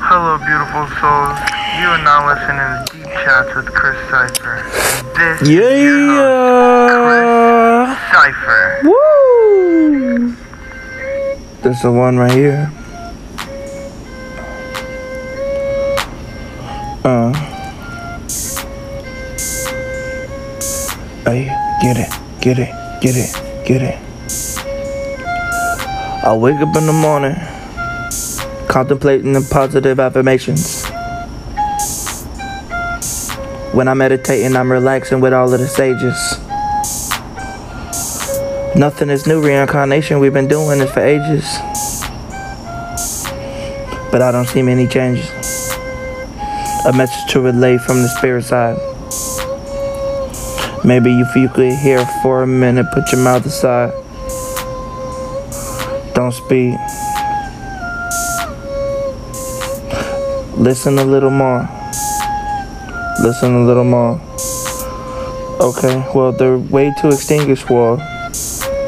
Hello, beautiful souls. You are now listening to Deep Chats with Chris Cipher. This is your host, Yeah. Cipher. Woo. There's the one right here. Uh. Hey, get it, get it, get it, get it. I wake up in the morning, contemplating the positive affirmations. When I'm meditating, I'm relaxing with all of the sages. Nothing is new, reincarnation. We've been doing this for ages. But I don't see many changes. A message to relay from the spirit side. Maybe if you could hear for a minute, put your mouth aside. Don't speak. Listen a little more. Listen a little more. Okay, well, the way to extinguish war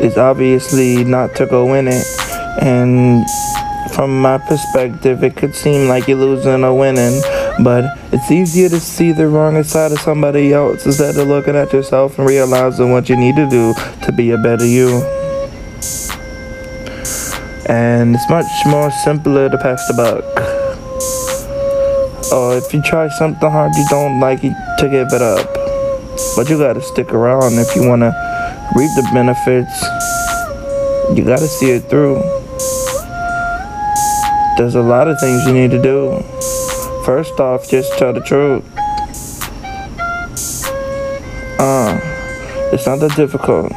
is obviously not to go in it. And from my perspective, it could seem like you're losing or winning, but it's easier to see the wrong side of somebody else instead of looking at yourself and realizing what you need to do to be a better you. And it's much more simpler to pass the buck. Or if you try something hard you don't like it, to give it up. But you gotta stick around if you wanna reap the benefits. You gotta see it through. There's a lot of things you need to do. First off, just tell the truth. Uh, it's not that difficult.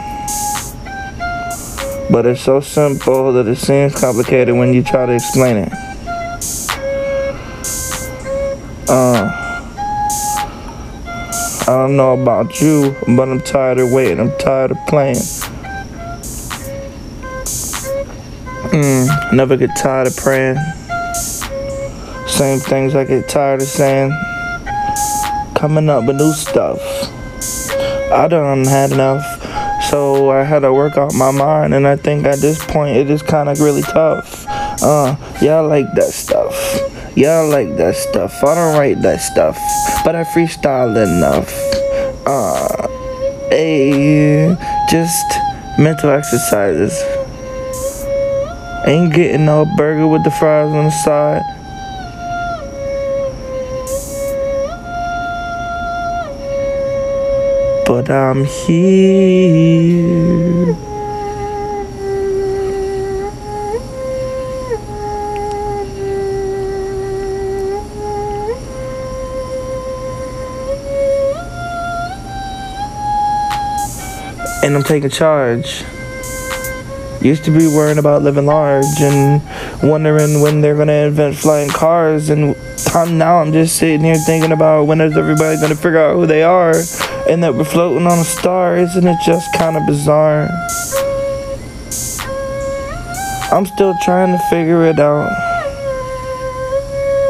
But it's so simple that it seems complicated when you try to explain it. Uh, I don't know about you, but I'm tired of waiting. I'm tired of playing. Mm, never get tired of praying. Same things I get tired of saying. Coming up with new stuff. I done had enough. So I had to work out my mind, and I think at this point it is kind of really tough. Uh, y'all like that stuff. Y'all like that stuff. I don't write that stuff, but I freestyle enough. Uh, hey, just mental exercises. Ain't getting no burger with the fries on the side. But I'm here. And I'm taking charge. Used to be worrying about living large and wondering when they're gonna invent flying cars, and I'm, now I'm just sitting here thinking about when is everybody gonna figure out who they are, and that we're floating on a star. Isn't it just kind of bizarre? I'm still trying to figure it out.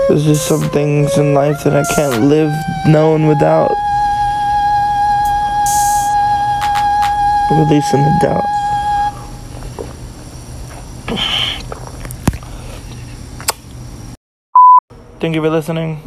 There's just some things in life that I can't live knowing without. Releasing the doubt. Thank you for listening.